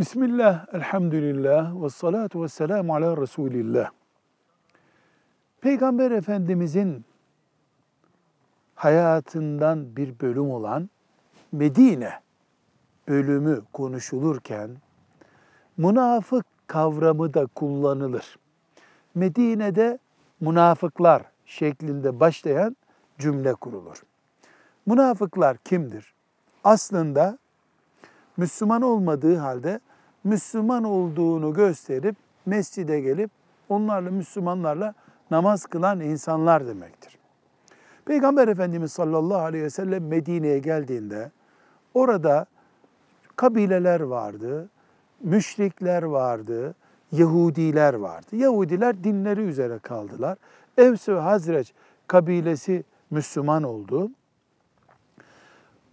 Bismillah, elhamdülillah, ve salatu ve selamu ala Resulillah. Peygamber Efendimizin hayatından bir bölüm olan Medine bölümü konuşulurken münafık kavramı da kullanılır. Medine'de münafıklar şeklinde başlayan cümle kurulur. Münafıklar kimdir? Aslında Müslüman olmadığı halde Müslüman olduğunu gösterip mescide gelip onlarla Müslümanlarla namaz kılan insanlar demektir. Peygamber Efendimiz sallallahu aleyhi ve sellem Medine'ye geldiğinde orada kabileler vardı, müşrikler vardı, Yahudiler vardı. Yahudiler dinleri üzere kaldılar. Evs ve Hazreç kabilesi Müslüman oldu.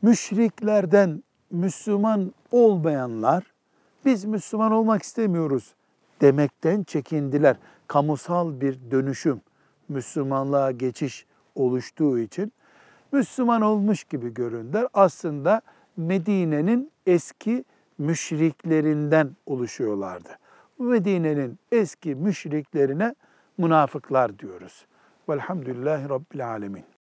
Müşriklerden Müslüman olmayanlar biz Müslüman olmak istemiyoruz demekten çekindiler. Kamusal bir dönüşüm, Müslümanlığa geçiş oluştuğu için Müslüman olmuş gibi göründüler. Aslında Medine'nin eski müşriklerinden oluşuyorlardı. Medine'nin eski müşriklerine münafıklar diyoruz. Velhamdülillahi Rabbil Alemin.